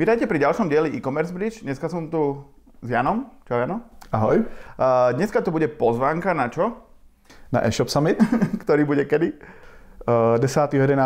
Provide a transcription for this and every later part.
Vítajte pri ďalšom dieli e-commerce bridge. Dneska som tu s Janom. Čau Jano. Ahoj. Uh, dneska to bude pozvánka na čo? Na e-shop summit, Ktorý bude kedy? uh, 10. 11.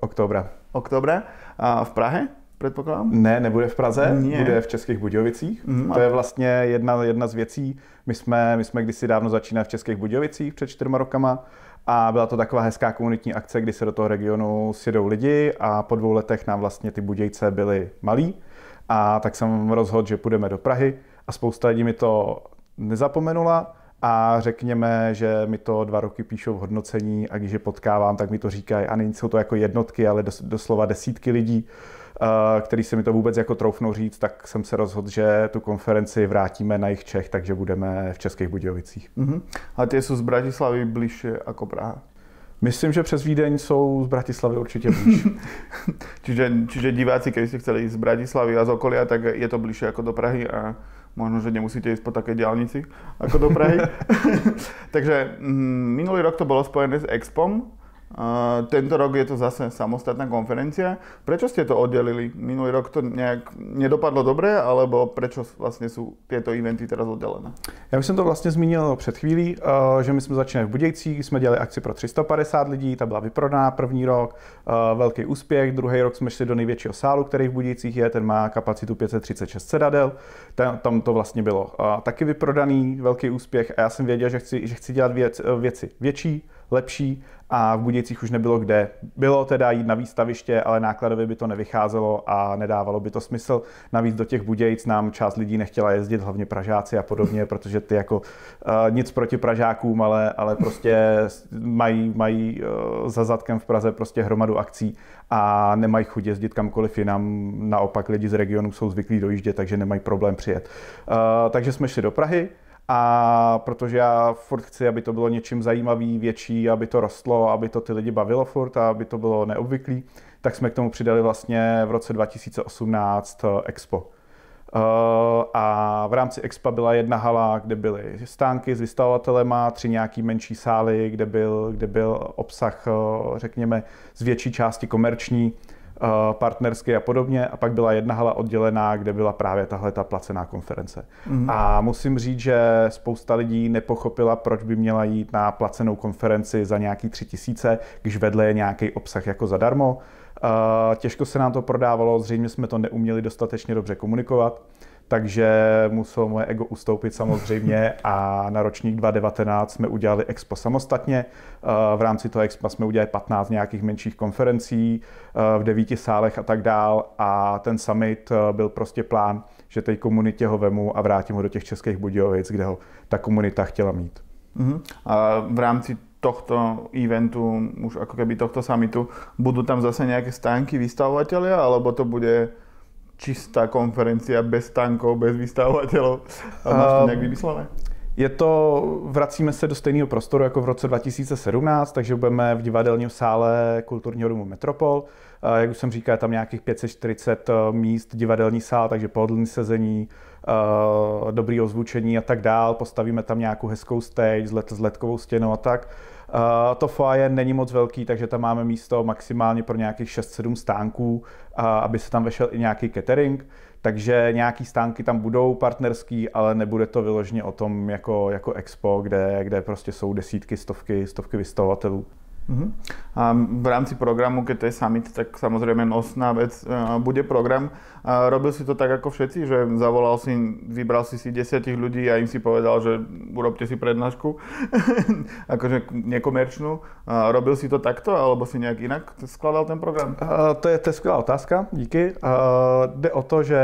oktobra. Oktobre. Uh, v Prahe, predpokladám? Ne, nebude v Praze, Nie. bude v Českých Budějovicích. Mhm, To je vlastně jedna, jedna z věcí. My jsme, my jsme kdysi dávno začínali v Českých Budějovicích před čtyřma rokama a byla to taková hezká komunitní akce, kdy se do toho regionu sjedou lidi a po dvou letech nám vlastně ty Budějce byly malí. A tak jsem rozhodl, že půjdeme do Prahy a spousta lidí mi to nezapomenula a řekněme, že mi to dva roky píšou v hodnocení a když je potkávám, tak mi to říkají a není jsou to jako jednotky, ale dos, doslova desítky lidí, který se mi to vůbec jako troufnou říct, tak jsem se rozhodl, že tu konferenci vrátíme na jich Čech, takže budeme v Českých Budějovicích. Uh-huh. A tie sú z Bratislavy bližšie ako Praha. Myslím, že přes Vídeň jsou z Bratislavy určitě blíž. Čiže, čiže diváci, keď ste chceli ísť z Bratislavy a z okolia, tak je to bližšie ako do Prahy a možno, že nemusíte ísť po takej diálnici ako do Prahy. Takže mm, minulý rok to bolo spojené s Expom. Tento rok je to zase samostatná konferencia. Prečo ste to oddelili? Minulý rok to nejak nedopadlo dobre, alebo prečo vlastne sú tieto eventy teraz oddelené? Já už jsem to vlastně zmínil před chvílí, eh, že my jsme začínali v Budějcích, jsme dělali akci pro 350 lidí, ta byla vyprodaná první rok, eh, velký úspěch, druhý rok jsme šli do největšího sálu, který v Budějcích je, ten má kapacitu 536 sedadel, tam, tam to vlastně bylo eh, taky vyprodaný, velký úspěch a já jsem věděl, že chci, že chci dělat věc, věci větší, lepší a v Budějcích už nebylo kde. Bylo teda jít na výstaviště, ale nákladově by to nevycházelo a nedávalo by to smysl. Navíc do těch Budějc nám část lidí nechtěla jezdit, hlavně Pražáci a podobně, protože ty jako uh, nic proti Pražákům, ale, ale prostě mají, mají uh, za zadkem v Praze prostě hromadu akcí a nemají chuť jezdit kamkoliv jinam. Naopak lidi z regionu jsou zvyklí dojíždět, takže nemají problém přijet. Uh, takže jsme šli do Prahy, a protože já furt chci, aby to bylo něčím zajímavý, větší, aby to rostlo, aby to ty lidi bavilo furt a aby to bylo neobvyklý, tak jsme k tomu přidali vlastně v roce 2018 Expo. Uh, a v rámci Expa byla jedna hala, kde byly stánky s vystavovatelema, tři nějaký menší sály, kde byl, kde byl obsah, uh, řekněme, z větší části komerční, uh, partnerský a podobně. A pak byla jedna hala oddělená, kde byla právě tahle ta placená konference. Mm. A musím říct, že spousta lidí nepochopila, proč by měla jít na placenou konferenci za nějaký tři tisíce, když vedle je nějaký obsah jako zadarmo. Uh, těžko se nám to prodávalo, zřejmě jsme to neuměli dostatečně dobře komunikovat, takže muselo moje ego ustoupit samozřejmě a na ročník 2019 jsme udělali expo samostatně. Uh, v rámci toho expo jsme udělali 15 nějakých menších konferencí uh, v devíti sálech a tak dál a ten summit byl prostě plán, že té komunitě ho vemu a vrátím ho do těch českých Budějovic, kde ho ta komunita chtěla mít. Uh-huh. A v rámci tohto eventu, už ako keby tohto summitu, budú tam zase nejaké stánky vystavovateľia, alebo to bude čistá konferencia bez stánkov, bez vystavovateľov? A máš to nejak vymyslené? Je to, vracíme se do stejného prostoru jako v roce 2017, takže budeme v divadelním sále kulturního domu Metropol. Jak už jsem říkal, je tam nějakých 540 míst divadelní sál, takže pohodlný sezení, dobrý ozvučení a tak dál. Postavíme tam nějakou hezkou stage s letkovou stěnou a tak. Uh, to foaje není moc velký, takže tam máme místo maximálně pro nějakých 6-7 stánků, uh, aby se tam vešel i nějaký catering. Takže nějaký stánky tam budou partnerský, ale nebude to vyloženě o tom jako, jako expo, kde, kde prostě jsou desítky, stovky, stovky vystavovatelů. Uh-huh. A v rámci programu, keď to je summit, tak samozrejme nosná vec uh, bude program. Uh, robil si to tak ako všetci, že zavolal si, vybral si si desiatich ľudí a im si povedal, že urobte si prednášku, akože nekomerčnú. Uh, robil si to takto, alebo si nejak inak skladal ten program? Uh, to, je, to je skvělá otázka, díky. Uh, jde o to, že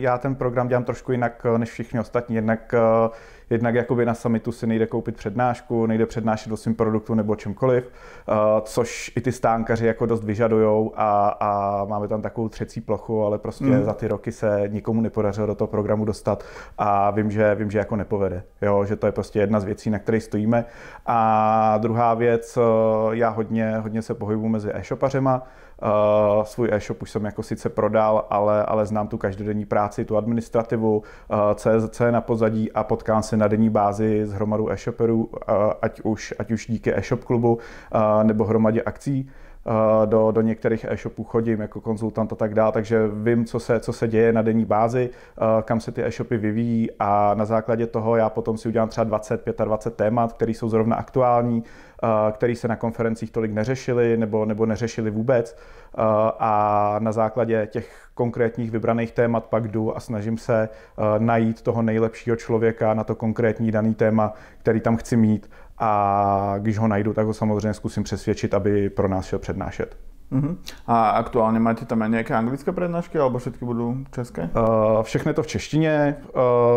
já ten program dělám trošku jinak než všichni ostatní. Jednak uh, Jednak jakoby na summitu si nejde koupit přednášku, nejde přednášet o svým produktu nebo čemkoliv, uh, což i ty stánkaři jako dost vyžadujou a, a máme tam takovou třecí plochu, ale prostě mm. za ty roky se nikomu nepodařilo do toho programu dostat a vím, že, vím, že jako nepovede, jo, že to je prostě jedna z věcí, na které stojíme. A druhá věc, uh, já hodně, hodně se pohybuju mezi e-shopařema, Uh, svůj e-shop už jsem jako sice prodal, ale, ale znám tu každodenní práci, tu administrativu, uh, co je na pozadí a potkám se na denní bázi s hromadou e-shoperů, uh, ať, už, ať už díky e-shop klubu uh, nebo hromadě akcí. Do, do některých e-shopů chodím jako konzultant a tak dále, takže vím, co se, co se děje na denní bázi, kam se ty e-shopy vyvíjí a na základě toho já potom si udělám třeba 20, 25 témat, které jsou zrovna aktuální, které se na konferencích tolik neřešily nebo, nebo neřešily vůbec. A na základě těch konkrétních vybraných témat pak jdu a snažím se najít toho nejlepšího člověka na to konkrétní daný téma, který tam chci mít a když ho najdu, tak ho samozřejmě zkusím přesvědčit, aby pro nás šel přednášet. Uh-huh. A aktuálně máte tam nějaké anglické přednášky, alebo všechny budou české? Uh, všechno je to v češtině,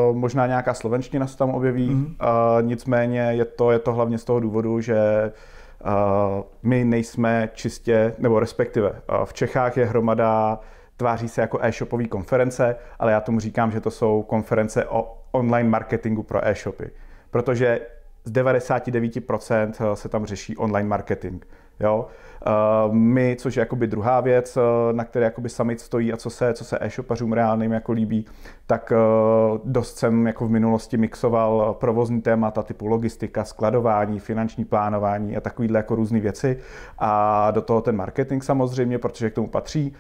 uh, možná nějaká slovenština se tam objeví, uh-huh. uh, nicméně je to, je to hlavně z toho důvodu, že uh, my nejsme čistě, nebo respektive uh, v Čechách je hromada tváří se jako e-shopové konference, ale já tomu říkám, že to jsou konference o online marketingu pro e-shopy. Protože z 99% se tam řeší online marketing. Jo? Uh, my, což je jakoby druhá věc, uh, na které jakoby summit stojí a co se, co se e-shopařům reálným jako líbí, tak dost jsem jako v minulosti mixoval provozní témata typu logistika, skladování, finanční plánování a takovýhle jako různé věci. A do toho ten marketing samozřejmě, protože k tomu patří.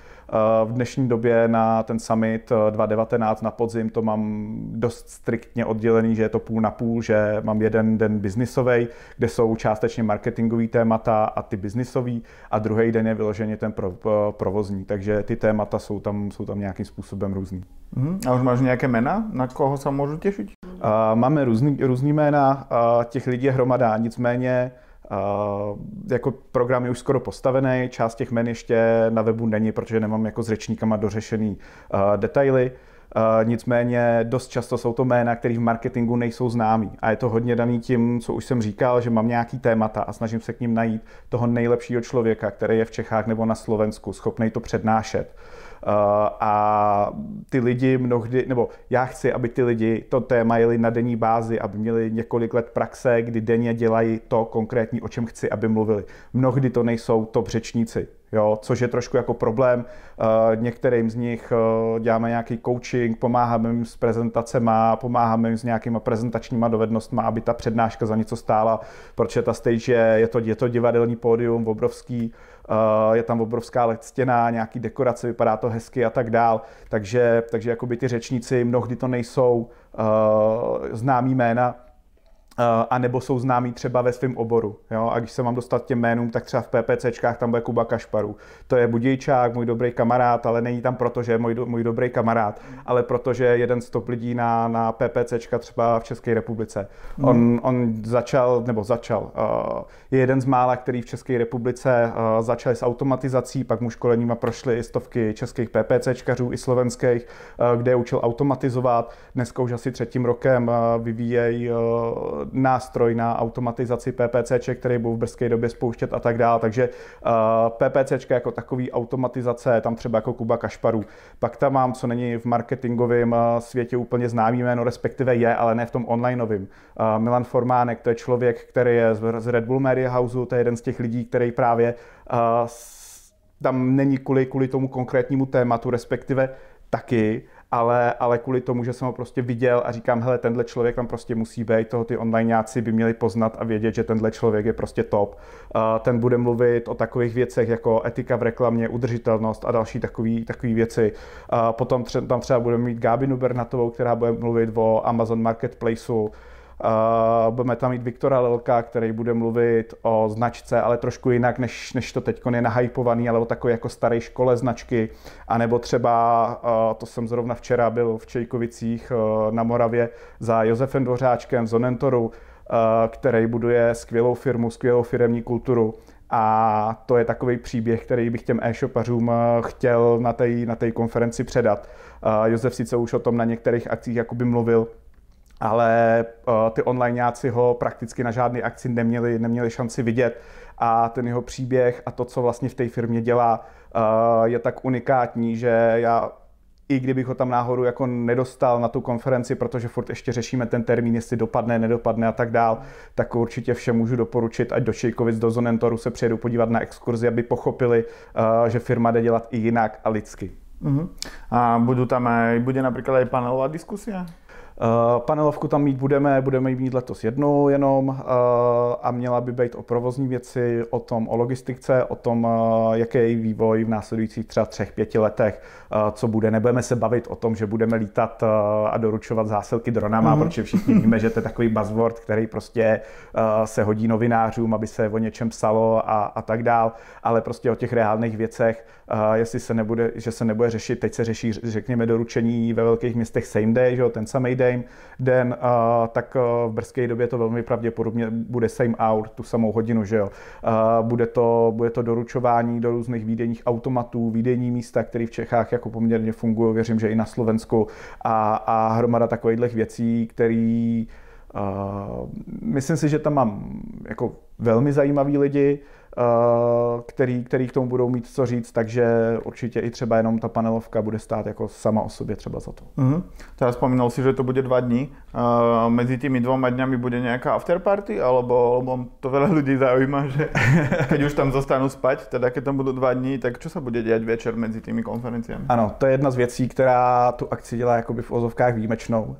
V dnešní době na ten summit 2019 na podzim to mám dost striktně oddělený, že je to půl na půl, že mám jeden den biznisový, kde jsou částečně marketingový témata a ty biznisový a druhý den je vyloženě ten pro, provozní, takže ty témata jsou tam, jsou tam nějakým způsobem různý. Uh-huh. A už máš nějaké jména, na koho se můžu těšit? Uh, máme různý, různý jména, uh, těch lidí je hromada, nicméně jako program je už skoro postavený, část těch men ještě na webu není, protože nemám jako s řečníkama dořešený uh, detaily. Uh, nicméně dost často jsou to jména, které v marketingu nejsou známí. A je to hodně daný tím, co už jsem říkal, že mám nějaký témata a snažím se k ním najít toho nejlepšího člověka, který je v Čechách nebo na Slovensku, schopný to přednášet. Uh, a ty lidi mnohdy, nebo já chci, aby ty lidi to téma jeli na denní bázi, aby měli několik let praxe, kdy denně dělají to konkrétní, o čem chci, aby mluvili. Mnohdy to nejsou top řečníci jo, což je trošku jako problém. Uh, některým z nich uh, děláme nějaký coaching, pomáháme jim s prezentacemi, pomáháme jim s nějakýma prezentačníma dovednostmi, aby ta přednáška za něco stála, protože ta stage je, je to, je to divadelní pódium obrovský, uh, je tam obrovská stěna, nějaký dekorace, vypadá to hezky a tak dál. Takže, takže jakoby ty řečníci mnohdy to nejsou známý jména, Eh, a nebo jsou známí třeba ve svém oboru. Jo? A když se mám dostat těm jménům, tak třeba v PPCčkách tam bude Kuba Kašparu. To je Budějčák, můj dobrý kamarád, ale není tam proto, že je můj, můj dobrý kamarád, ale protože je jeden z top lidí na, na PPCčka třeba v České republice. Hmm. On, on začal, nebo začal, uh, je jeden z mála, který v České republice uh, začal s automatizací, pak mu školeníma prošly stovky českých PPCčkařů i slovenských, uh, kde je učil automatizovat. Dneska už asi třetím rokem uh, vyvíjejí uh, nástroj na automatizaci PPC, který budou v brzké době spouštět a tak dále. Takže uh, PPC jako takový automatizace, tam třeba jako Kuba Kašparu. Pak tam mám, co není v marketingovém uh, světě úplně známý jméno, respektive je, ale ne v tom onlineovém. Uh, Milan Formánek, to je člověk, který je z Red Bull Media Houseu, to je jeden z těch lidí, který právě tam není kvůli, kvůli tomu konkrétnímu tématu, respektive taky, ale, ale kvůli tomu, že jsem ho prostě viděl a říkám, hele, tenhle člověk tam prostě musí být, toho ty onlineáci by měli poznat a vědět, že tenhle člověk je prostě top. Uh, ten bude mluvit o takových věcech jako etika v reklamě, udržitelnost a další takové věci. Uh, potom tře- tam třeba budeme mít Gábinu Bernatovou, která bude mluvit o Amazon Marketplaceu, budeme tam mít Viktora Lelka, který bude mluvit o značce, ale trošku jinak, než, než to teď je nahypovaný, ale o takové jako staré škole značky. A nebo třeba, uh, to jsem zrovna včera byl v Čejkovicích uh, na Moravě za Josefem Dvořáčkem z Onentoru, který buduje skvělou firmu, skvělou firemní kulturu. A to je takový příběh, který bych těm e-shopařům chtěl na té na konferenci předat. Josef sice už o tom na některých akcích jakoby mluvil, ale uh, ty onlineáci ho prakticky na žádné akci neměli, neměli šanci vidět a ten jeho příběh a to, co vlastně v té firmě dělá, uh, je tak unikátní, že já i kdybych ho tam náhodou jako nedostal na tu konferenci, protože furt ještě řešíme ten termín, jestli dopadne, nedopadne a tak dál, tak určitě vše můžu doporučit, ať do Šejkovic, do Zonentoru se přijedu podívat na exkurzi, aby pochopili, uh, že firma jde dělat i jinak a lidsky. Uh-huh. A budou tam aj, bude například i panelová diskusia? Uh, panelovku tam mít budeme, budeme ji mít letos jednou jenom uh, a měla by být o provozní věci, o tom, o logistice, o tom, uh, jaký je vývoj v následujících třeba třech, pěti letech, co bude. Nebudeme se bavit o tom, že budeme lítat a doručovat zásilky dronama, mm-hmm. protože všichni víme, že to je takový buzzword, který prostě se hodí novinářům, aby se o něčem psalo a, a tak dál, ale prostě o těch reálných věcech, jestli se nebude, že se nebude řešit, teď se řeší, řekněme, doručení ve velkých městech same day, že ten samý den, den tak v brzké době to velmi pravděpodobně bude same hour, tu samou hodinu, že jo. Bude to, bude to doručování do různých výdejních automatů, výdejní místa, které v Čechách jako poměrně fungují, věřím, že i na Slovensku a, a hromada takových věcí, které Uh, myslím si, že tam mám jako velmi zajímaví lidi, který, který k tomu budou mít co říct, takže určitě i třeba jenom ta panelovka bude stát jako sama o sobě třeba za to. Uh-huh. Teraz spomínal si, že to bude dva dní. Uh, mezi těmi dvoma dňami bude nějaká afterparty, alebo, alebo to veľa lidí zaujíma, že keď už tam zostanou spať, teda keď tam budou dva dní, tak co se bude dělat večer mezi těmi konferenciami? Ano, to je jedna z věcí, která tu akci dělá jakoby v ozovkách výjimečnou, uh,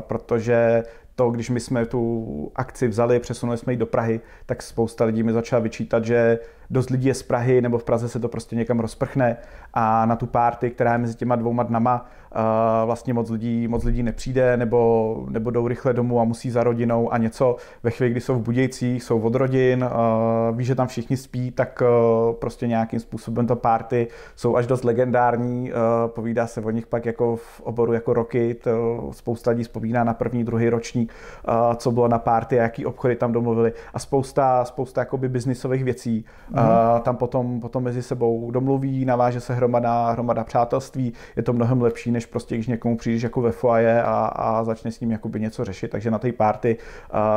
protože to, když my jsme tu akci vzali, přesunuli jsme ji do Prahy, tak spousta lidí mi začala vyčítat, že dost lidí je z Prahy nebo v Praze se to prostě někam rozprchne a na tu párty, která je mezi těma dvouma dnama, vlastně moc lidí, moc lidí nepřijde nebo, nebo jdou rychle domů a musí za rodinou a něco. Ve chvíli, kdy jsou v Budějcích, jsou od rodin, ví, že tam všichni spí, tak prostě nějakým způsobem to párty jsou až dost legendární. Povídá se o nich pak jako v oboru jako roky. To spousta lidí vzpomíná na první, druhý ročník, co bylo na párty, jaký obchody tam domluvili a spousta, spousta jakoby biznisových věcí. Mm. Tam potom, potom mezi sebou domluví, naváže se hromada, hromada přátelství. Je to mnohem lepší, než prostě, když někomu přijdeš jako ve foaje a, a začne s ním jakoby něco řešit. Takže na té party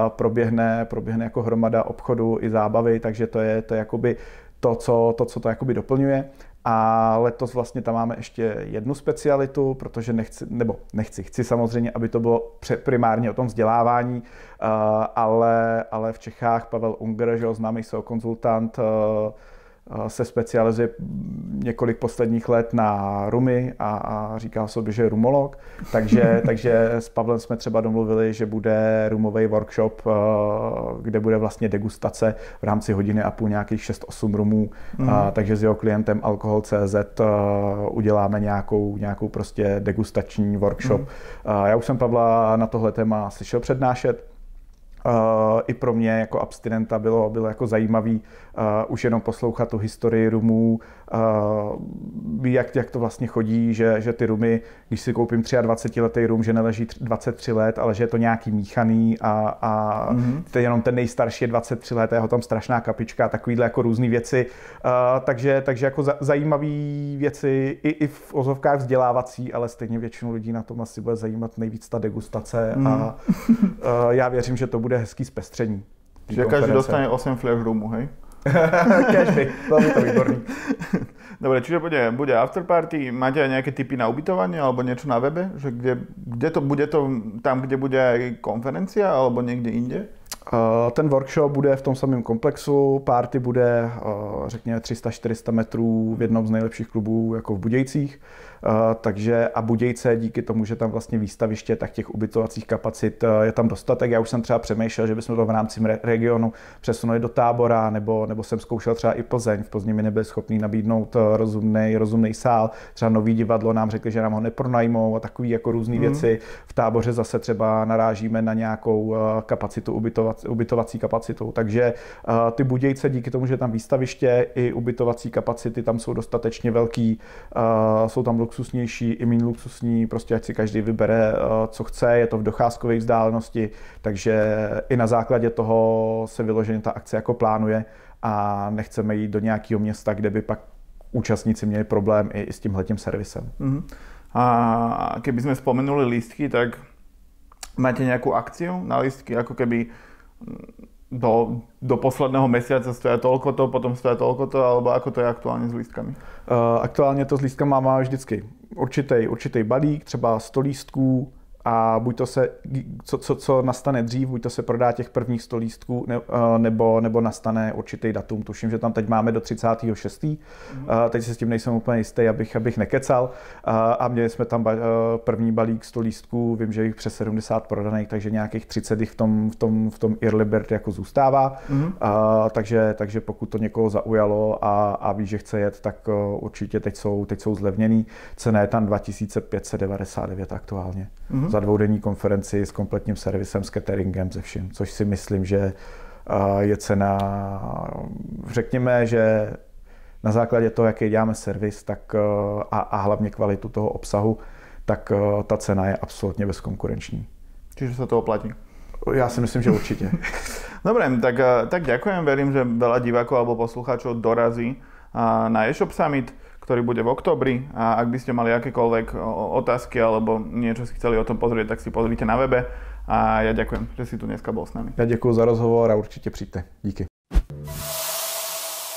proběhne, proběhne jako hromada obchodu i zábavy, takže to je, to je jakoby to, co to, co to jakoby doplňuje. A letos vlastně tam máme ještě jednu specialitu, protože nechci, nebo nechci, chci samozřejmě, aby to bylo primárně o tom vzdělávání, ale, ale v Čechách Pavel Unger, že známý SEO konzultant, se specializuje několik posledních let na rumy a, a říká sobě, že je rumolog. Takže, takže s Pavlem jsme třeba domluvili, že bude rumový workshop, eh, kde bude vlastně degustace v rámci hodiny a půl nějakých 6-8 rumů. Mm. A, takže s jeho klientem Alkohol.cz eh, uděláme nějakou, nějakou prostě degustační workshop. Mm. Já už jsem Pavla na tohle téma slyšel přednášet. Uh, i pro mě jako abstinenta bylo, bylo jako zajímavý uh, už jenom poslouchat tu historii rumů, uh, jak, jak to vlastně chodí, že, že ty rumy, když si koupím 23 letý rum, že neleží 23 let, ale že je to nějaký míchaný a, a mm-hmm. je jenom ten nejstarší je 23 let, je ho tam strašná kapička, takovýhle jako různé věci. Uh, takže, takže jako za, zajímavé věci i, i v ozovkách vzdělávací, ale stejně většinu lidí na tom asi bude zajímat nejvíc ta degustace mm. a uh, já věřím, že to bude hezký zpestření. Že každý dostane 8 flash roomů, hej? každý, veľmi to výborný. Dobre, čiže bude, bude afterparty, máte aj nejaké typy na ubytovanie alebo niečo na webe? Že kde, kde to, bude to tam, kde bude aj konferencia alebo niekde inde? Ten workshop bude v tom samém komplexu, party bude řekněme 300-400 metrů v jednom z nejlepších klubů jako v Budějcích. Eh, takže a Budějce díky tomu, že tam vlastně výstaviště, tak těch ubytovacích kapacit eh, je tam dostatek. Já už jsem třeba přemýšlel, že bychom to v rámci regionu přesunuli do tábora, nebo, nebo jsem zkoušel třeba i Plzeň. V Plzni mi nebyli schopni nabídnout eh, rozumný, rozumný sál. Třeba nový divadlo nám řekli, že nám ho nepronajmou a takové jako různé mm. věci. V táboře zase třeba narážíme na nějakou kapacitu, ubytovací, ubytovací kapacitu. Takže ty Budějce díky tomu, že tam výstaviště i ubytovací kapacity tam jsou dostatečně velký, jsou tam luxusnější i méně luxusní, prostě ať si každý vybere, eh, co chce, je to v docházkové vzdálenosti, takže i na základě toho se vyloženě ta akce jako plánuje a nechceme jít do nějakého města, kde by pak účastníci měli problém i, s tímhletím servisem. Uh-huh. A keby jsme spomenuli lístky, tak máte nějakou akciu na lístky, jako keby do, do posledného mesiaca stojí toľko to, potom stojí toľko to, alebo ako to je aktuálně s lístkami? Uh, aktuálně to s lístkami má vždycky určitý, určitý balík, třeba 100 lístků a buď to se, co, co, co nastane dřív, buď to se prodá těch prvních 100 lístků, ne, nebo, nebo nastane určitý datum. Tuším, že tam teď máme do 36. Mm. Teď se s tím nejsem úplně jistý, abych, abych nekecal. A měli jsme tam první balík 100 lístků, vím, že jich přes 70 prodaných, takže nějakých 30 v tom, v tom, v tom Early Bird jako zůstává. Mm. Takže, takže pokud to někoho zaujalo a, a ví, že chce jet, tak určitě teď jsou, teď jsou zlevněný. Cena je tam 2599 aktuálně. Mm-hmm. Za dvoudenní konferenci s kompletním servisem, s cateringem, ze vším, což si myslím, že je cena, řekněme, že na základě toho, jaký děláme servis tak, a, a hlavně kvalitu toho obsahu, tak ta cena je absolutně bezkonkurenční. Čiže se to oplatí? Já si myslím, že určitě. Dobre, tak, tak ďakujem. Verím, že veľa divákov alebo poslucháčov dorazí na e-shop summit ktorý bude v oktobri a ak by ste mali akékoľvek otázky alebo niečo si chceli o tom pozrieť, tak si pozrite na webe a ja ďakujem, že si tu dneska bol s nami. Ja ďakujem za rozhovor a určite přijďte. Díky.